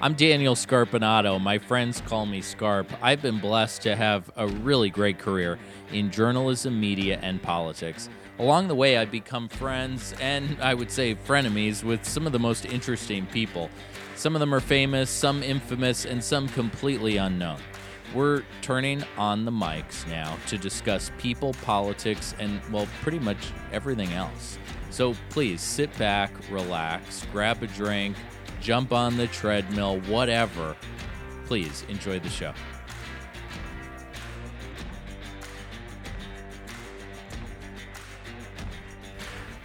I'm Daniel Scarpinato. My friends call me Scarp. I've been blessed to have a really great career in journalism, media, and politics. Along the way, I've become friends and I would say frenemies with some of the most interesting people. Some of them are famous, some infamous, and some completely unknown. We're turning on the mics now to discuss people, politics, and, well, pretty much everything else. So please sit back, relax, grab a drink, jump on the treadmill, whatever. Please enjoy the show.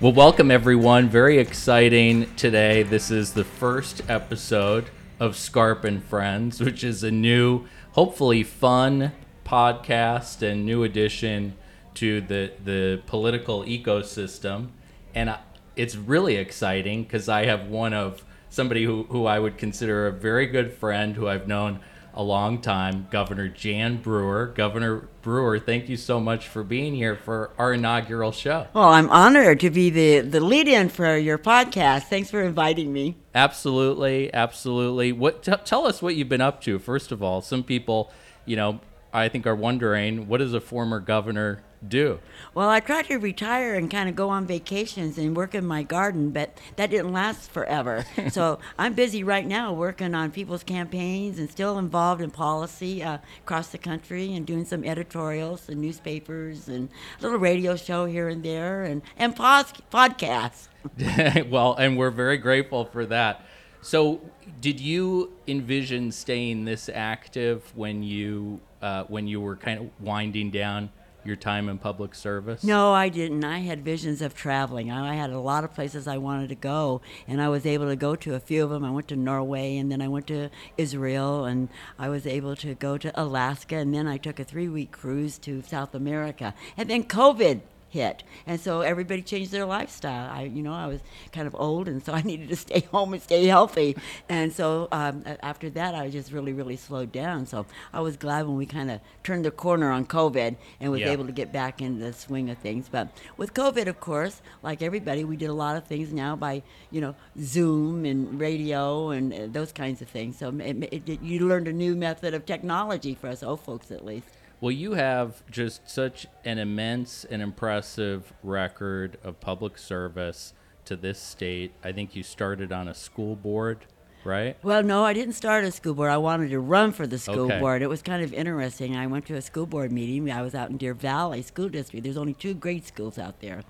Well, welcome everyone. Very exciting today. This is the first episode of Scarp and Friends, which is a new, hopefully fun podcast and new addition to the the political ecosystem. And I, it's really exciting because I have one of somebody who, who I would consider a very good friend who I've known a long time, Governor Jan Brewer. Governor Brewer, thank you so much for being here for our inaugural show. Well, I'm honored to be the, the lead in for your podcast. Thanks for inviting me. Absolutely, absolutely. What t- tell us what you've been up to first of all. Some people, you know, I think are wondering what does a former governor do? Well, I tried to retire and kind of go on vacations and work in my garden, but that didn't last forever. so I'm busy right now working on people's campaigns and still involved in policy uh, across the country and doing some editorials and newspapers and a little radio show here and there and, and pod- podcasts. well, and we're very grateful for that. So, did you envision staying this active when you uh, when you were kind of winding down your time in public service? No, I didn't. I had visions of traveling. I had a lot of places I wanted to go, and I was able to go to a few of them. I went to Norway, and then I went to Israel, and I was able to go to Alaska, and then I took a three week cruise to South America. And then COVID hit, and so everybody changed their lifestyle. I, you know, I was kind of old, and so I needed to stay home and stay healthy. And so um, after that, I just really, really slowed down. So I was glad when we kind of turned the corner on COVID and was Yeah. able to get back in the swing of things. But with COVID, of course, like everybody, we did a lot of things now by you know Zoom and radio and uh, those kinds of things. So it, it, it, you learned a new method of technology for us old folks, at least. Well, you have just such an immense and impressive record of public service to this state. I think you started on a school board, right? Well, no, I didn't start a school board. I wanted to run for the school Okay. board. It was kind of interesting. I went to a school board meeting. I was out in Deer Valley School District. There's only two grade schools out there.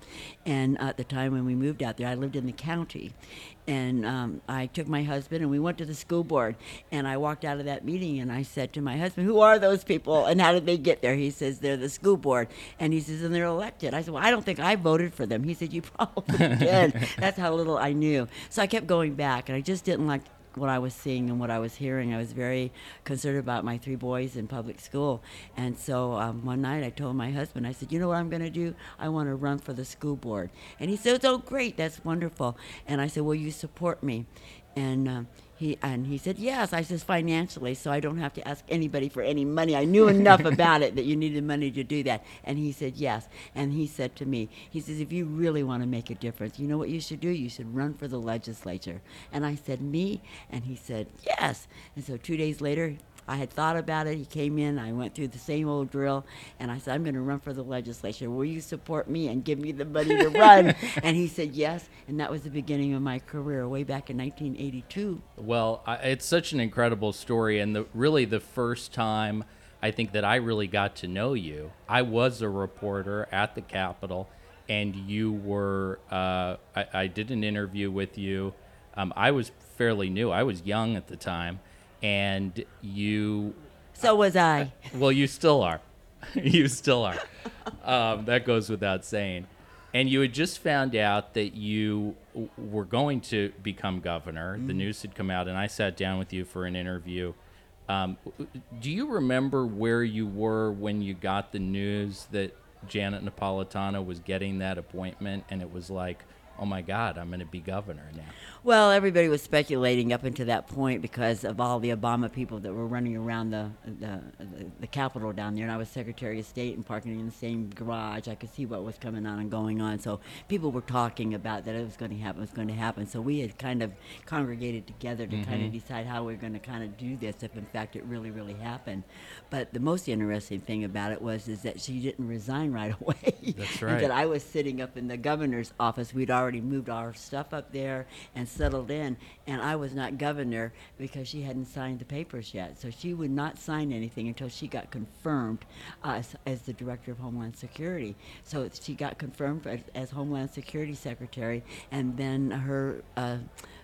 And at the time when we moved out there, I lived in the county. And um, I took my husband and we went to the school board. And I walked out of that meeting and I said to my husband, Who are those people and how did they get there? He says, They're the school board. And he says, And they're elected. I said, Well, I don't think I voted for them. He said, You probably did. That's how little I knew. So I kept going back and I just didn't like what I was seeing and what I was hearing. I was very concerned about my three boys in public school. And so um, one night I told my husband, I said, You know what I'm going to do? I want to run for the school board. And he said, Oh, great, that's wonderful. And I said, Will you support me? And um, he and he said yes. I says financially, so I don't have to ask anybody for any money. I knew enough about it that you needed money to do that. And he said yes. And he said to me, he says, if you really want to make a difference, you know what you should do? You should run for the legislature. And I said me, and he said yes. And so two days later. I had thought about it. He came in. I went through the same old drill, and I said, "I'm going to run for the legislature. Will you support me and give me the money to run?" and he said yes, and that was the beginning of my career, way back in 1982. Well, I, it's such an incredible story, and the really the first time I think that I really got to know you. I was a reporter at the Capitol, and you were. Uh, I, I did an interview with you. Um, I was fairly new. I was young at the time, and you. So was I. Well, you still are. you still are. Um, that goes without saying. And you had just found out that you w- were going to become governor. The news had come out, and I sat down with you for an interview. Um, do you remember where you were when you got the news that Janet Napolitano was getting that appointment? And it was like, oh my God, I'm going to be governor now? Well, everybody was speculating up until that point because of all the Obama people that were running around the the, the, the Capitol down there, and I was Secretary of State and parking in the same garage. I could see what was coming on and going on, so people were talking about that it was going to happen, it was going to happen. So we had kind of congregated together to kind of mm-hmm. decide how we are going to kind of do this, if in fact it really, really happened. But the most interesting thing about it was is that she didn't resign right away. That's right. that I was sitting up in the governor's office. We'd already moved our stuff up there and settled in, and I was not governor because she hadn't signed the papers yet. So she would not sign anything until she got confirmed uh, as, as the director of Homeland Security. So she got confirmed as, as Homeland Security Secretary, and then her uh,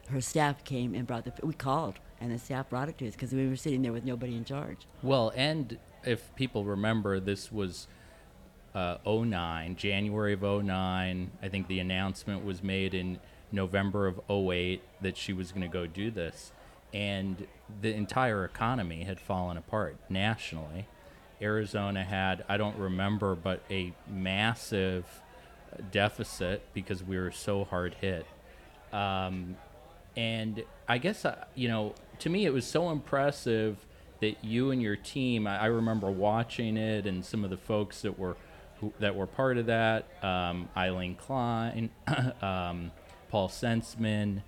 her staff came and brought the. We called, and the staff brought it to us because we were sitting there with nobody in charge. Well, and if people remember, this was uh, 09, January of 09. I think the announcement was made in November of 08 that she was going to go do this. And the entire economy had fallen apart nationally. Arizona had, I don't remember, but a massive deficit because we were so hard hit. Um, and I guess uh, you know, to me, it was so impressive that you and your team. I, I remember watching it, and some of the folks that were who, that were part of that. Um, Eileen Klein, um, Paul Senseman.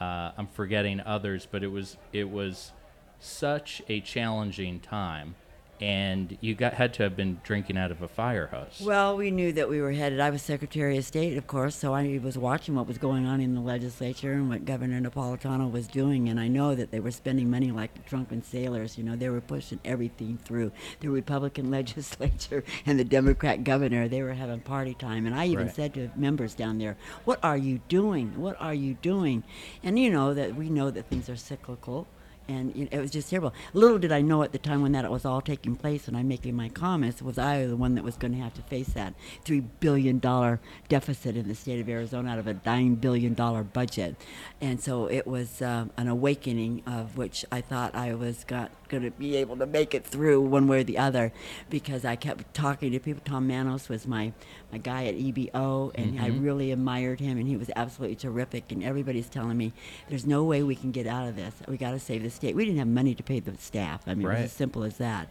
Uh, I'm forgetting others, but it was it was such a challenging time, and you got had to have been drinking out of a fire hose. Well, we knew that we were headed. I was Secretary of State, of course, so I was watching what was going on in the legislature and what Governor Napolitano was doing, and I know that they were spending money like drunken sailors. You know, they were pushing everything through the Republican legislature and the Democrat governor. They were having party time, and I even Right. said to members down there, "What are you doing? What are you doing?" And you know that we know that things are cyclical and you know, it was just terrible. Little did I know at the time when that was all taking place, and I'm making my comments, was I the one that was going to have to face that three billion dollar deficit in the state of Arizona out of a nine billion dollar budget, and so it was um, an awakening of which I thought I was going to be able to make it through one way or the other, because I kept talking to people. Tom Manos was my my guy at EBO, and I really admired him, and he was absolutely terrific. And everybody's telling me, "There's no way we can get out of this. We got to save the state." We didn't have money to pay the staff. I mean, it was as simple as that,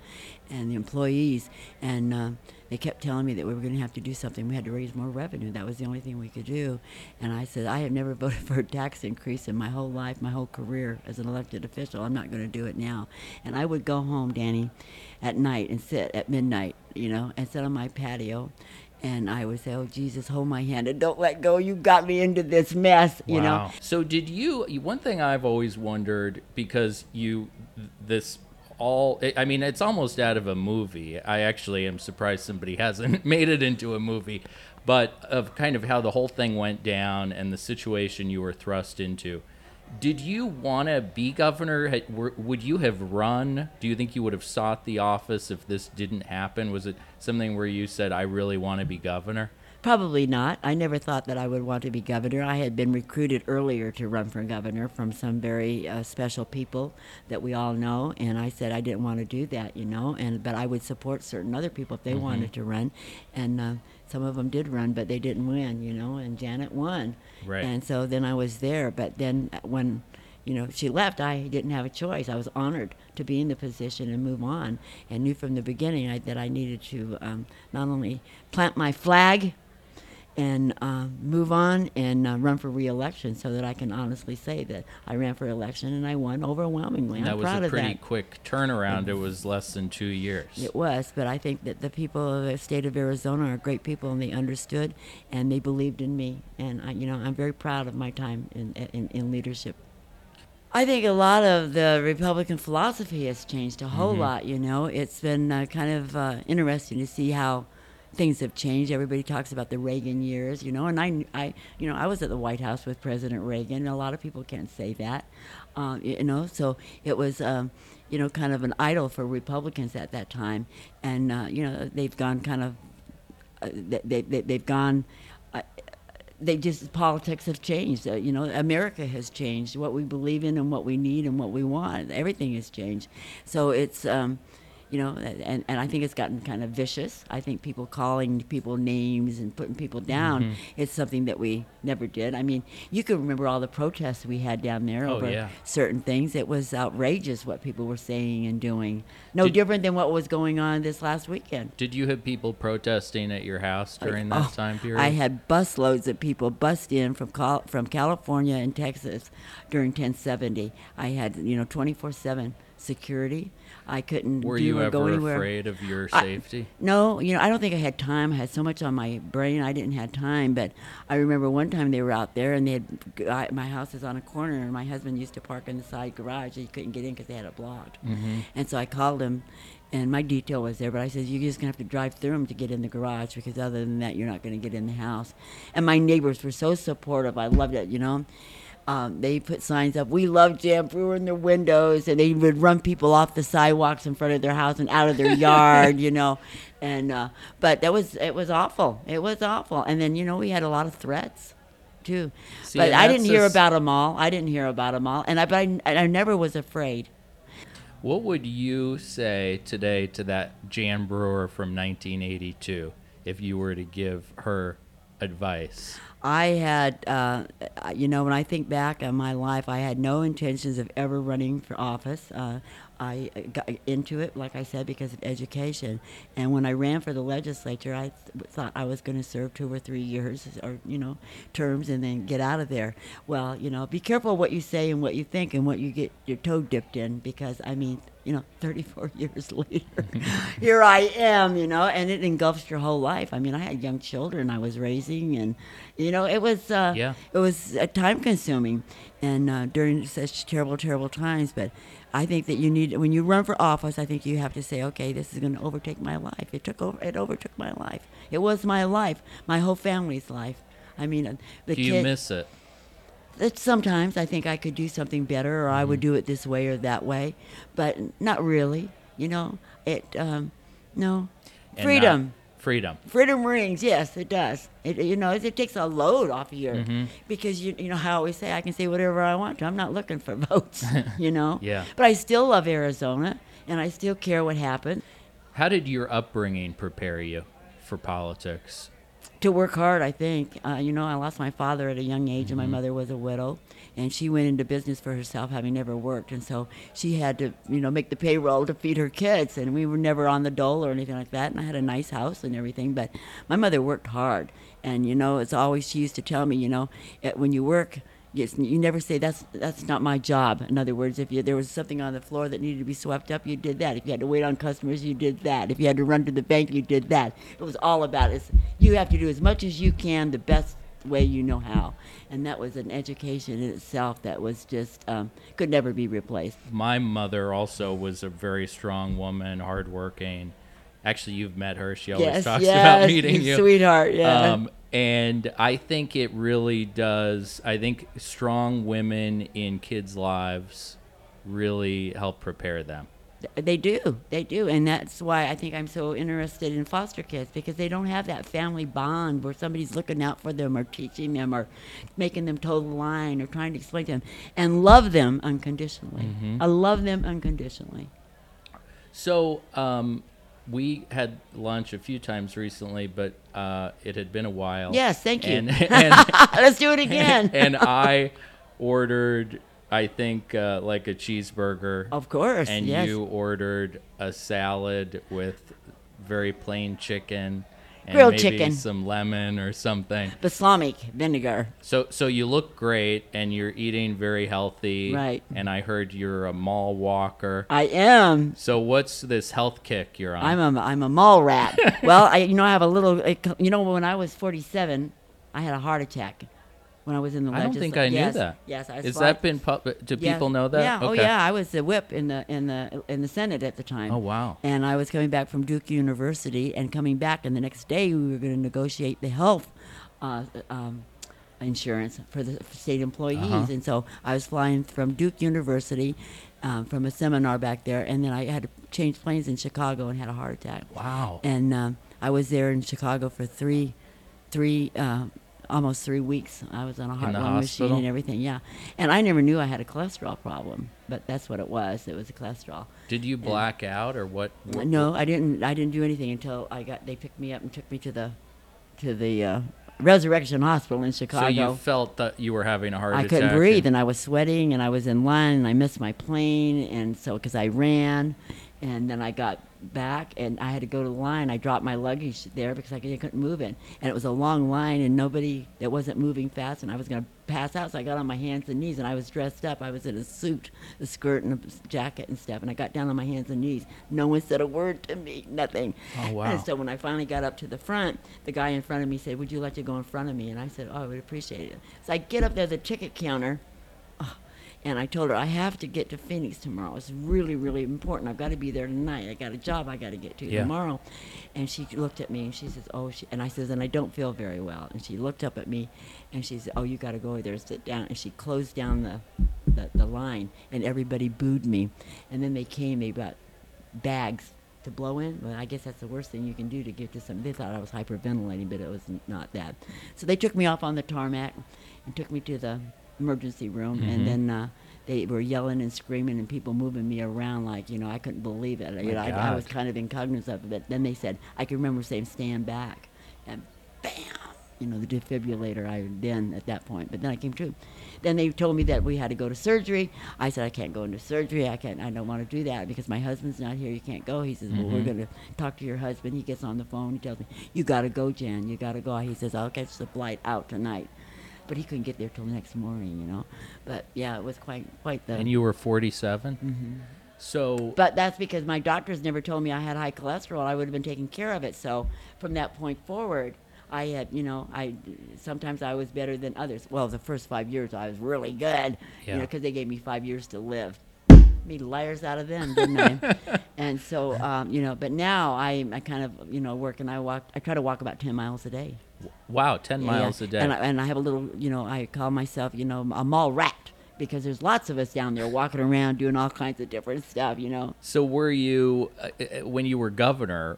and the employees, and uh, they kept telling me that we were going to have to do something. We had to raise more revenue. That was the only thing we could do. And I said, "I have never voted for a tax increase in my whole life, my whole career as an elected official. I'm not going to do it now." And I would go home, Danny, at night and sit at midnight, you know, and sit on my patio. And I would say, "Oh Jesus, hold my hand and don't let go. You got me into this mess, you know." So did you? you- One thing I've always wondered because you this all. I- I mean, it's almost out of a movie. I actually am surprised somebody hasn't made it into a movie, but of kind of how the whole thing went down and the situation you were thrust into. Did you want to be governor? Would you have run? Do you think you would have sought the office if this didn't happen? Was it something where you said, "I really want to be governor"? Probably not. I never thought that I would want to be governor. I had been recruited earlier to run for governor from some very uh, special people that we all know, and I said I didn't want to do that, you know. And but I would support certain other people if they wanted to run, and uh, some of them did run, but they didn't win, you know. And Janet won, Right. and so then I was there. But then uh, when you know she left, I didn't have a choice. I was honored to be in the position and move on, and knew from the beginning I, that I needed to um, not only plant my flag and uh, move on and uh, run for re-election so that I can honestly say that I ran for election and I won overwhelmingly. I'm that was proud a pretty that. quick turnaround. It was less than two years. It was, but I think that the people of the state of Arizona are great people and they understood and they believed in me. And I, you know, I'm very proud of my time in, in, in leadership. I think a lot of the Republican philosophy has changed a whole lot. You know, it's been uh, kind of uh, interesting to see how things have changed. Everybody talks about the Reagan years, you know, and I, I, you know, I was at the White House with President Reagan. And a lot of people can't say that, um, you know. So it was, um, you know, kind of an idol for Republicans at that time, and uh, you know, they've gone kind of, uh, they, they- they've gone. Uh, they just politics have changed. Uh, you know, America has changed. What we believe in and what we need and what we want, everything has changed. So it's, um, you know, and, and I think it's gotten kind of vicious. I think people calling people names and putting people down Mm-hmm. is something that we never did. I mean, you can remember all the protests we had down there Oh, over yeah. certain things. It was outrageous what people were saying and doing. No Did- different than what was going on this last weekend. Did you have people protesting at your house during that Oh, time period? I had busloads of people bust in from Cal- from California and Texas during 1070. I had you know 24/7 security. I couldn't Were do you or ever go anywhere. afraid of your I- safety? No, you know, I don't think I had time. I had so much on my brain, I didn't have time. But I remember one time they were out there, and they had I, my house is on a corner, and my husband used to park in the side garage. and He couldn't get in because they had it blocked. Mm-hmm. And so I called him, and my detail was there. But I said, "You're just gonna have to drive through them to get in the garage, because other than that, you're not gonna get in the house." And my neighbors were so supportive. I loved it, you know. Um, they put signs up. We love Jan Brewer in their windows, and they would run people off the sidewalks in front of their house and out of their yard, you know. And uh, but that was it was awful. It was awful. And then you know we had a lot of threats, too. See, but I didn't hear about them all. I didn't hear about them all. And I but I, I never was afraid. What would you say today to that Jan Brewer from 1982 if you were to give her advice? I had, uh, you know, when I think back on my life, I had no intentions of ever running for office. Uh, I got into it, like I said, because of education. And when I ran for the legislature, I th- thought I was going to serve two or three years or, you know, terms and then get out of there. Well, you know, be careful what you say and what you think and what you get your toe dipped in because, I mean, you know, 34 years later, here I am, you know, and it engulfs your whole life. I mean, I had young children I was raising, and, you know, it was, uh, Yeah. it was uh, time consuming and uh, during such terrible, terrible times. But I think that you need, when you run for office, I think you have to say, okay, this is going to overtake my life. It took over, it overtook my life. It was my life, my whole family's life. I mean, uh, the Do you kid, miss it? that sometimes I think I could do something better, or I Mm-hmm. would do it this way or that way, but not really. You know, it. Um, no, And freedom. Freedom. Freedom rings, yes, it does. It you know it, it takes a load off of you Mm-hmm. because you you know how I always say I can say whatever I want to. I'm not looking for votes, you know. Yeah. But I still love Arizona, and I still care what happened. How did your upbringing prepare you for politics? to work hard, I think. Uh, you know, I lost my father at a young age, and my mother was a widow, and she went into business for herself, having never worked, and so she had to, you know, make the payroll to feed her kids, and we were never on the dole or anything like that. And I had a nice house and everything, but my mother worked hard, and you know, it's always she used to tell me, you know, when you work. Yes, you never say that's that's not my job. In other words, if you, there was something on the floor that needed to be swept up, you did that. If you had to wait on customers, you did that. If you had to run to the bank, you did that. It was all about it. You have to do as much as you can, the best way you know how, and that was an education in itself that was just um, could never be replaced. My mother also was a very strong woman, hardworking. Actually, you've met her. She always yes, talks yes, about meeting you. sweetheart. Yeah. Um, and I think it really does. I think strong women in kids' lives really help prepare them. They do, they do, and that's why I think I'm so interested in foster kids because they don't have that family bond where somebody's looking out for them or teaching them or making them toe the line or trying to explain to them and love them unconditionally. I love them unconditionally. So um, we had lunch a few times recently, but uh, it had been a while. Yes, thank you. And, and, Let's do it again. and I ordered, I think, uh, like a cheeseburger. of course, and yes. you ordered a salad with very plain chicken and Grilled maybe chicken. some lemon or something. Balsamic vinegar. So so you look great and you're eating very healthy. Right. And I heard you're a mall walker. I am. So what's this health kick you're on? I'm a I'm a mall rat. well, I you know I have a little. You know when I was 47, I had a heart attack. When I was in the I don't think I knew that. Yes, I Is that been public? do Yes. people know that? Yeah. Oh yeah. I was the whip in the in the in the Senate at the time. Oh wow. And I was coming back from Duke University and coming back, and the next day we were going to negotiate the health uh, um, insurance for the state employees. Uh-huh. And so I was flying from Duke University um, from a seminar back there, and then I had to change planes in Chicago and had a heart attack. Wow. And um, I was there in Chicago for three, three uh, almost three weeks. I was on a heart lung machine and everything. Yeah, and I never knew I had a cholesterol problem, but that's what it was. It was a cholesterol. Did you black out or what? what No, I didn't. I didn't do anything until I got. They picked me up and took me to the, to the uh, Resurrection Hospital in Chicago. So you felt that you were having a heart I attack. I couldn't breathe, and- and I was sweating, and I was in line, and I missed my plane, and so because I ran, and then I got back, and I had to go to the line. I dropped my luggage there because I couldn't move it, and it was a long line, and nobody, that wasn't moving fast, and I was going to pass out, so I got on my hands and knees, and I was dressed up. I was in a suit, a skirt, and a jacket and stuff, and I got down on my hands and knees. No one said a word to me, nothing. Oh, wow. And so when I finally got up to the front, the guy in front of me said, "Would you like to go in front of me?" And I said, "Oh, I would appreciate it." So I get up there, the ticket counter, and I told her I have to get to Phoenix tomorrow. It's really, really important. I've got to be there tonight. I got a job I got to get to Yeah. tomorrow. And she looked at me and she says, "Oh," she, and I says, "And I don't feel very well." And she looked up at me, and she said, "Oh, you got to go there, sit down." And she closed down the, the the line, and everybody booed me. And then they came. They got bags to blow in. Well, I guess that's the worst thing you can do to give to some. They thought I was hyperventilating, but it was not that. So they took me off on the tarmac and took me to the emergency room, Mhm. and then uh, they were yelling and screaming and people moving me around like you know I couldn't believe it. You know, I, I was kind of incognizant of it. Then they said I can remember saying stand back, and bam. You know the defibrillator. I then at that point, but then I came to. Then they told me that we had to go to surgery. I said I can't go into surgery. I can't. I don't want to do that because my husband's not here. You can't go. He says, well, we're Mhm. going to talk to your husband. He gets on the phone. He tells me, you got to go, Jan. You got to go. He says, I'll catch the flight out tonight. But he couldn't get there till next morning, you know. But yeah, it was quite quite the. And you were 47. Mhm. So But that's because my doctors never told me I had high cholesterol. I would have been taking care of it. So from that point forward, I had, you know, I sometimes I was better than others. Well, the first five years I was really good, you know, because they gave me five years to live. Made liars out of them, didn't I? and so, um, you know, but now I, I kind of, you know, work and I walk. I try to walk about ten miles a day. Wow, 10 miles yeah. a day. And I, and I have a little, you know, I call myself, you know, a mall rat because there's lots of us down there walking around doing all kinds of different stuff, you know. so were you uh, uh, when you were governor?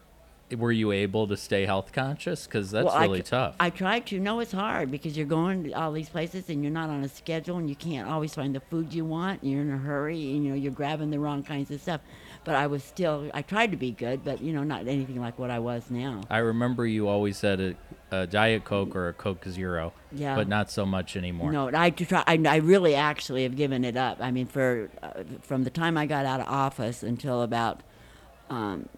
Were you able to stay health conscious? Because that's Well, really tr- tough. I tried to. No, it's hard because you're going to all these places and you're not on a schedule and you can't always find the food you want. And you're in a hurry and you know you're grabbing the wrong kinds of stuff. But I was still. I tried to be good, but you know not anything like what I was now. I remember you always said a, a Diet Coke or a Coke Zero, Yeah. but not so much anymore. No, I try. I, I really actually have given it up. I mean, for uh, from the time I got out of office until about. Um,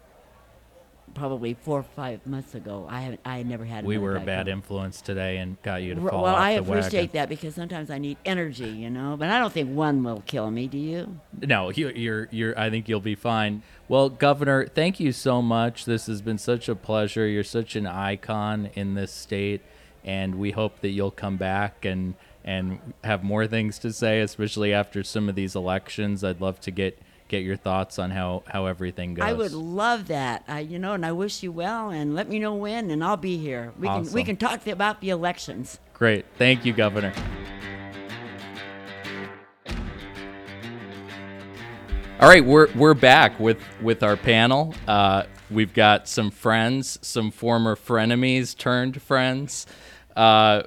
Probably four or five months ago, I haven't. I had never had. we were a bad influence today and got you to fall well, off I the appreciate wagon. that because sometimes I need energy, you know. But I don't think one will kill me. Do you? No, you, you're you're. I think you'll be fine. Well, Governor, thank you so much. This has been such a pleasure. You're such an icon in this state, and we hope that you'll come back and and have more things to say, especially after some of these elections. I'd love to get get your thoughts on how how everything goes. I would love that. I, you know, and I wish you well. And let me know when, and I'll be here. We can we can talk about the elections. Great. Thank you, Governor. All right, we're we're back with with our panel. Uh, we've got some friends, some former frenemies turned friends. Uh,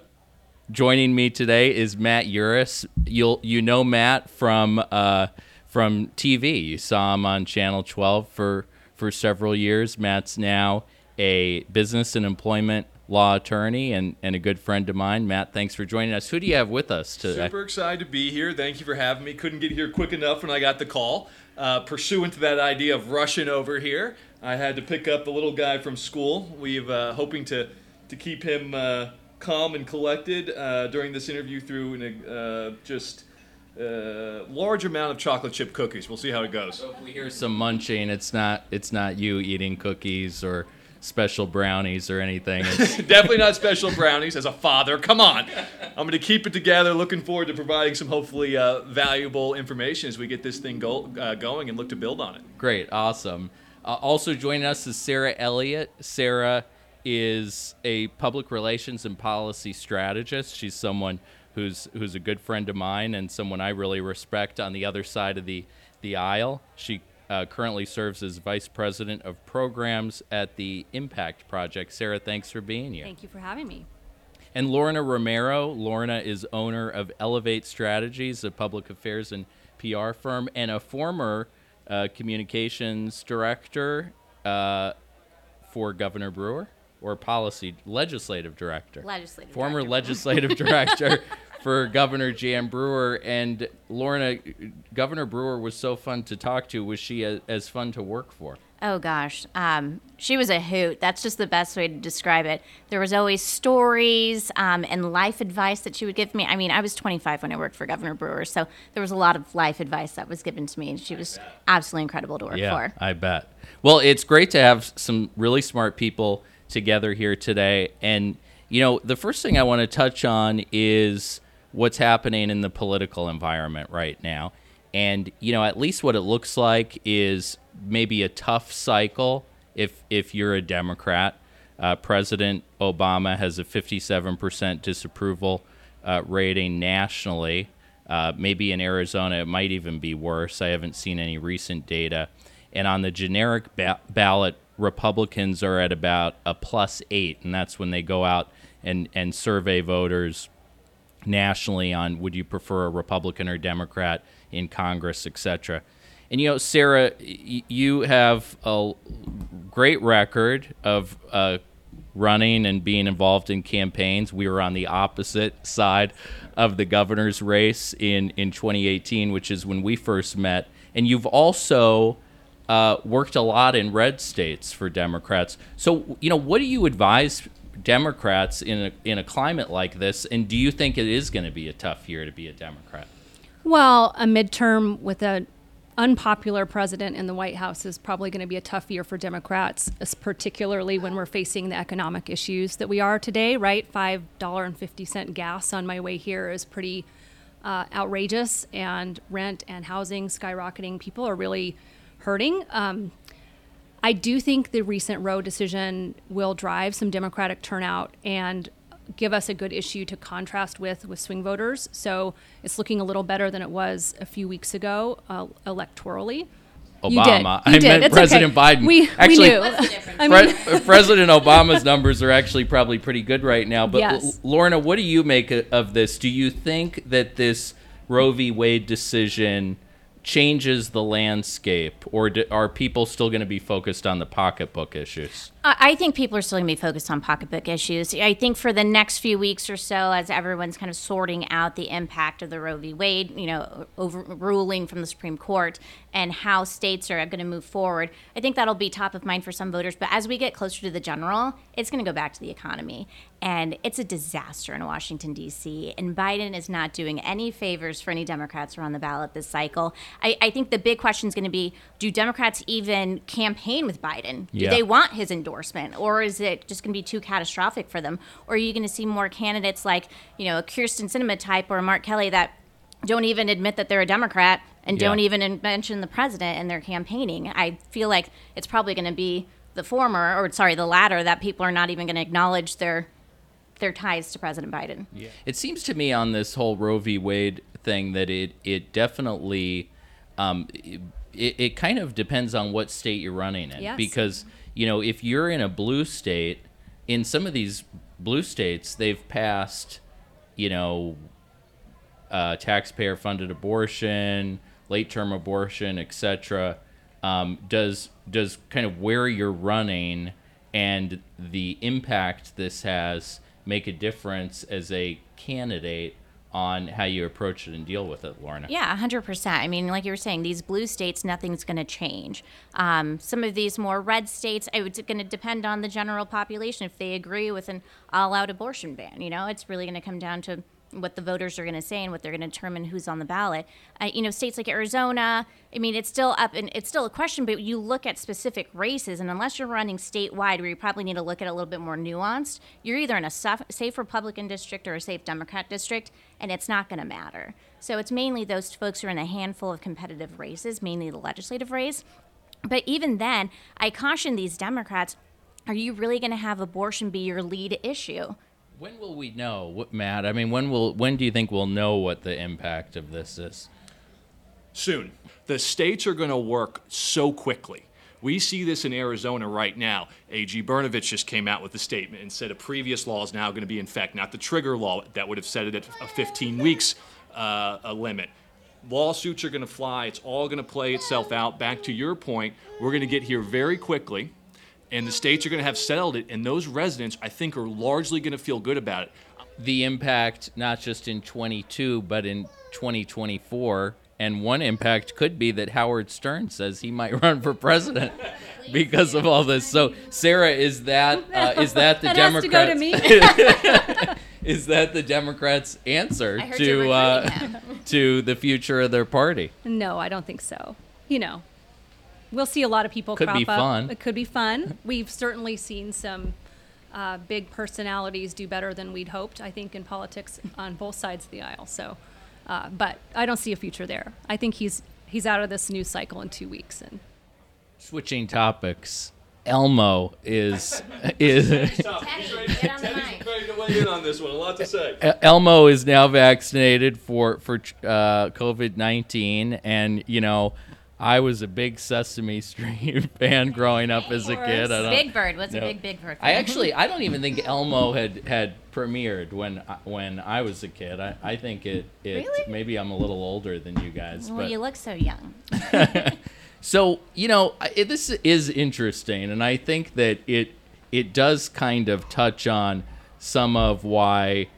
joining me today is Matt Uris. You'll you know Matt from uh, from TV. You saw him on Channel 12 for for several years. Matt's now a business and employment law attorney and, and a good friend of mine. Matt, thanks for joining us. Who do you have with us today? Super excited to be here. Thank you for having me. Couldn't get here quick enough when I got the call. Uh, pursuant to that idea of rushing over here, I had to pick up the little guy from school. We've uh, hoping to to keep him uh, calm and collected uh, during this interview through an, uh, just uh, large amount of chocolate chip cookies. We'll see how it goes. So if we hear some munching, it's not it's not you eating cookies or special brownies or anything. It's, Definitely not special brownies as a father. Come on. I'm going to keep it together. Looking forward to providing some hopefully uh, valuable information as we get this thing go, uh, going and look to build on it. Great, awesome. Uh, also joining us is Sarah Elliott. Sarah is a public relations and policy strategist. She's someone who's who's a good friend of mine and someone I really respect on the other side of the the aisle. She uh, currently serves as vice president of programs at the Impact Project. Sarah, thanks for being here. Thank you for having me. And Lorna Romero. Lorna is owner of Elevate Strategies, a public affairs and PR firm, and a former uh, communications director uh, for Governor Brewer or policy legislative director. Legislative Former director. legislative director for Governor Jan Brewer. And Lorna, Governor Brewer was so fun to talk to. Was she a, as fun to work for? Oh gosh, um, she was a hoot. That's just the best way to describe it. There was always stories um, and life advice that she would give me. I mean, I was 25 when I worked for Governor Brewer, so there was a lot of life advice that was given to me, and she was absolutely incredible to work Yeah, for. I bet. Well, it's great to have some really smart people together here today. And, you know, the first thing I want to touch on is what's happening in the political environment right now. And, you know, at least what it looks like is maybe a tough cycle if if you're a Democrat. Uh, President Obama has a 57% disapproval uh, rating nationally. Uh, maybe in Arizona, it might even be worse. I haven't seen any recent data. And on the generic ba- ballot, Republicans are at about a plus eight, and that's when they go out and, and survey voters nationally on would you prefer a Republican or Democrat in Congress, etc. And you know, Sarah, y- you have a great record of uh, running and being involved in campaigns. We were on the opposite side of the governor's race in in 2018, which is when we first met. And you've also uh, worked a lot in red states for Democrats. So, you know, what do you advise Democrats in a, in a climate like this? And do you think it is going to be a tough year to be a Democrat? Well, a midterm with an unpopular president in the White House is probably going to be a tough year for Democrats, particularly when we're facing the economic issues that we are today, right? $5.50 gas on my way here is pretty uh, outrageous, and rent and housing skyrocketing. People are really hurting. Um, I do think the recent Roe decision will drive some Democratic turnout and give us a good issue to contrast with with swing voters. So it's looking a little better than it was a few weeks ago uh, electorally. You did. Obama. You I did. meant It's President okay. Biden. We, Actually, we knew. I mean, Pre- President Obama's numbers are actually probably pretty good right now. But Yes. L- Lorna, what do you make of this? Do you think that this Roe v. Wade decision changes the landscape, or do, are people still going to be focused on the pocketbook issues? I I think people are still going to be focused on pocketbook issues. I think for the next few weeks or so, as everyone's kind of sorting out the impact of the Roe v. Wade, you know, overruling from the Supreme Court and how states are going to move forward, I think that'll be top of mind for some voters. But as we get closer to the general, it's going to go back to the economy. And it's a disaster in Washington, D.C. And Biden is not doing any favors for any Democrats who are on the ballot this cycle. I, I think the big question is going to be do Democrats even campaign with Biden? Do they want his endorsement, or is it just going to be too catastrophic for them? Or are you going to see more candidates like, you know, a Kyrsten Sinema type or a Mark Kelly that don't even admit that they're a Democrat and Yeah. don't even mention the president in their campaigning? I feel like it's probably going to be the former, or sorry, the latter, that people are not even going to acknowledge their their ties to President Biden. Yeah. It seems to me on this whole Roe v. Wade thing that it it definitely um, it, it kind of depends on what state you're running in Yes. because you know if you're in a blue state in some of these blue states they've passed you know uh, taxpayer funded abortion, late term abortion, etc. Um, does does kind of where you're running and the impact this has make a difference as a candidate on how you approach it and deal with it, Lorna? Yeah, 100%. I mean, like you were saying, these blue states, nothing's going to change. Um, some of these more red states, it's going to depend on the general population if they agree with an all out abortion ban. You know, it's really going to come down to what the voters are going to say and what they're going to determine who's on the ballot. Uh, you know, states like Arizona, I mean, it's still up and it's still a question, but you look at specific races, and unless you're running statewide, where you probably need to look at a little bit more nuanced, you're either in a safe Republican district or a safe Democrat district, and it's not going to matter. So it's mainly those folks who are in a handful of competitive races, mainly the legislative race. But even then, I caution these Democrats are you really going to have abortion be your lead issue? When will we know, what, Matt? I mean, when will when do you think we'll know what the impact of this is? soon. The states are going to work so quickly. We see this in Arizona right now. AG Brnovich just came out with a statement and said a previous law is now going to be in effect, not the trigger law that would have set it at a 15 weeks uh, a limit. Lawsuits are going to fly. It's all going to play itself out. Back to your point, we're going to get here very quickly, and the states are going to have settled it, and those residents, I think, are largely going to feel good about it. The impact, not just in 22, but in 2024. And one impact could be that Howard Stern says he might run for president because of all this. So, Sarah, is that uh, is that the That has to go to Democrats? me. is that the Democrats' answer I heard you're to uh, to the future of their party? No, I don't think so. You know, we'll see a lot of people Could crop be up. fun. It could be fun. We've certainly seen some uh, big personalities do better than we'd hoped. I think in politics on both sides of the aisle. So, uh, but I don't see a future there. I think he's he's out of this news cycle in two weeks, and Switching topics, Elmo is is Teddy, get on the mic. ready to weigh in on this one. A lot to say. Elmo is now vaccinated for for uh, COVID nineteen, and you know. I was a big Sesame Street fan growing up as a kid. I don't, Big Bird. What's No. a big Big Bird? I actually, I don't even think Elmo had had premiered when I- when I was a kid. I, I think it it Really? maybe I'm a little older than you guys, Well, but you look so young. so you know it, this is interesting, and I think that it it does kind of touch on some of why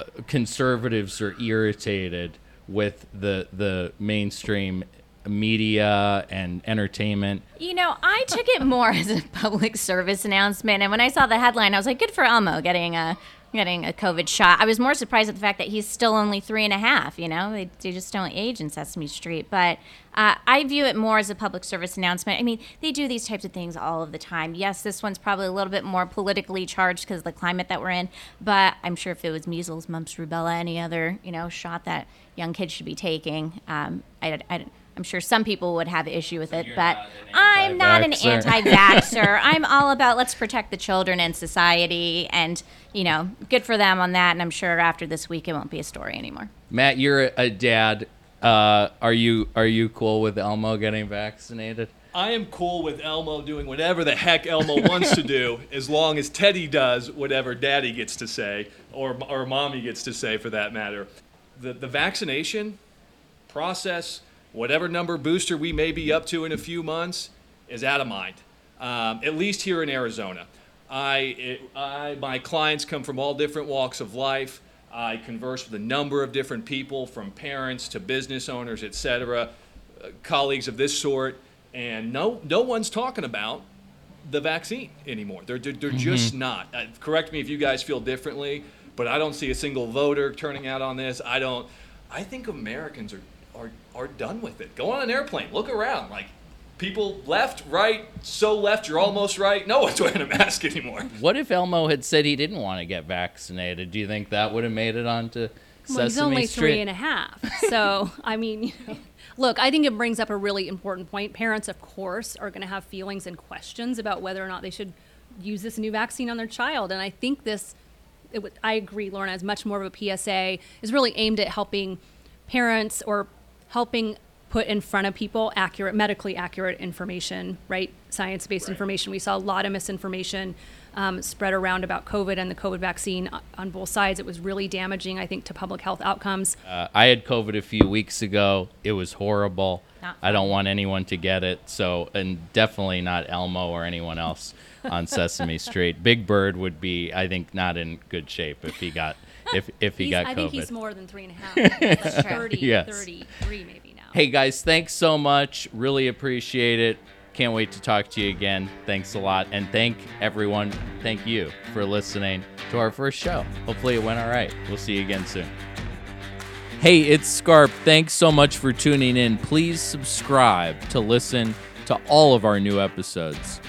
uh, conservatives are irritated with the the mainstream media and entertainment. You know, I took it more as a public service announcement, and when I saw the headline, I was like, "Good for Elmo getting a getting a COVID shot." I was more surprised at the fact that he's still only three and a half. You know, they, they just don't age in Sesame Street. But uh, I view it more as a public service announcement. I mean, they do these types of things all of the time. Yes, this one's probably a little bit more politically charged because of the climate that we're in. But I'm sure if it was measles, mumps, rubella, any other you know shot that young kids should be taking, um, I, I, I'm sure some people would have issue with it, but not an I'm not an anti-vaxxer. anti-vaxxer. I'm all about let's protect the children and society, and you know, good for them on that. And I'm sure after this week, it won't be a story anymore. Matt, you're a, a dad. Uh, are you are you cool with Elmo getting vaccinated? I am cool with Elmo doing whatever the heck Elmo wants to do, as long as Teddy does whatever Daddy gets to say, or or Mommy gets to say, for that matter. The the vaccination process, whatever number booster we may be up to in a few months, is out of mind. Um, at least here in Arizona, I, it, I my clients come from all different walks of life. I converse with a number of different people, from parents to business owners, etc., uh, colleagues of this sort, and no no one's talking about the vaccine anymore. They're, they're, they're just not. Uh, correct me if you guys feel differently, but I don't see a single voter turning out on this. I don't. I think Americans are, are, are done with it. Go on an airplane, look around. Like, people left, right, so left, you're almost right. No one's wearing a mask anymore. What if Elmo had said he didn't want to get vaccinated? Do you think that would have made it onto Sesame well, he's only Street? three and a half. So, I mean, look, I think it brings up a really important point. Parents, of course, are going to have feelings and questions about whether or not they should use this new vaccine on their child. And I think this, it would, I agree, Lauren, is much more of a PSA, is really aimed at helping parents or helping put in front of people accurate, medically accurate information, right? Science based information. We saw a lot of misinformation um, spread around about COVID and the COVID vaccine on both sides. It was really damaging, I think, to public health outcomes. Uh, I had COVID a few weeks ago. It was horrible. I don't want anyone to get it. So, and definitely not Elmo or anyone else on Sesame Street. Big Bird would be, I think, not in good shape if he got if if he He's- got I think he's more than three and a half. That's true. 30, Yes. 33 maybe now. Hey guys, thanks so much. Really appreciate it. Can't wait to talk to you again. Thanks a lot. And thank everyone, thank you for listening to our first show. Hopefully it went all right. We'll see you again soon. Hey, it's Scarp. Thanks so much for tuning in. Please subscribe to listen to all of our new episodes.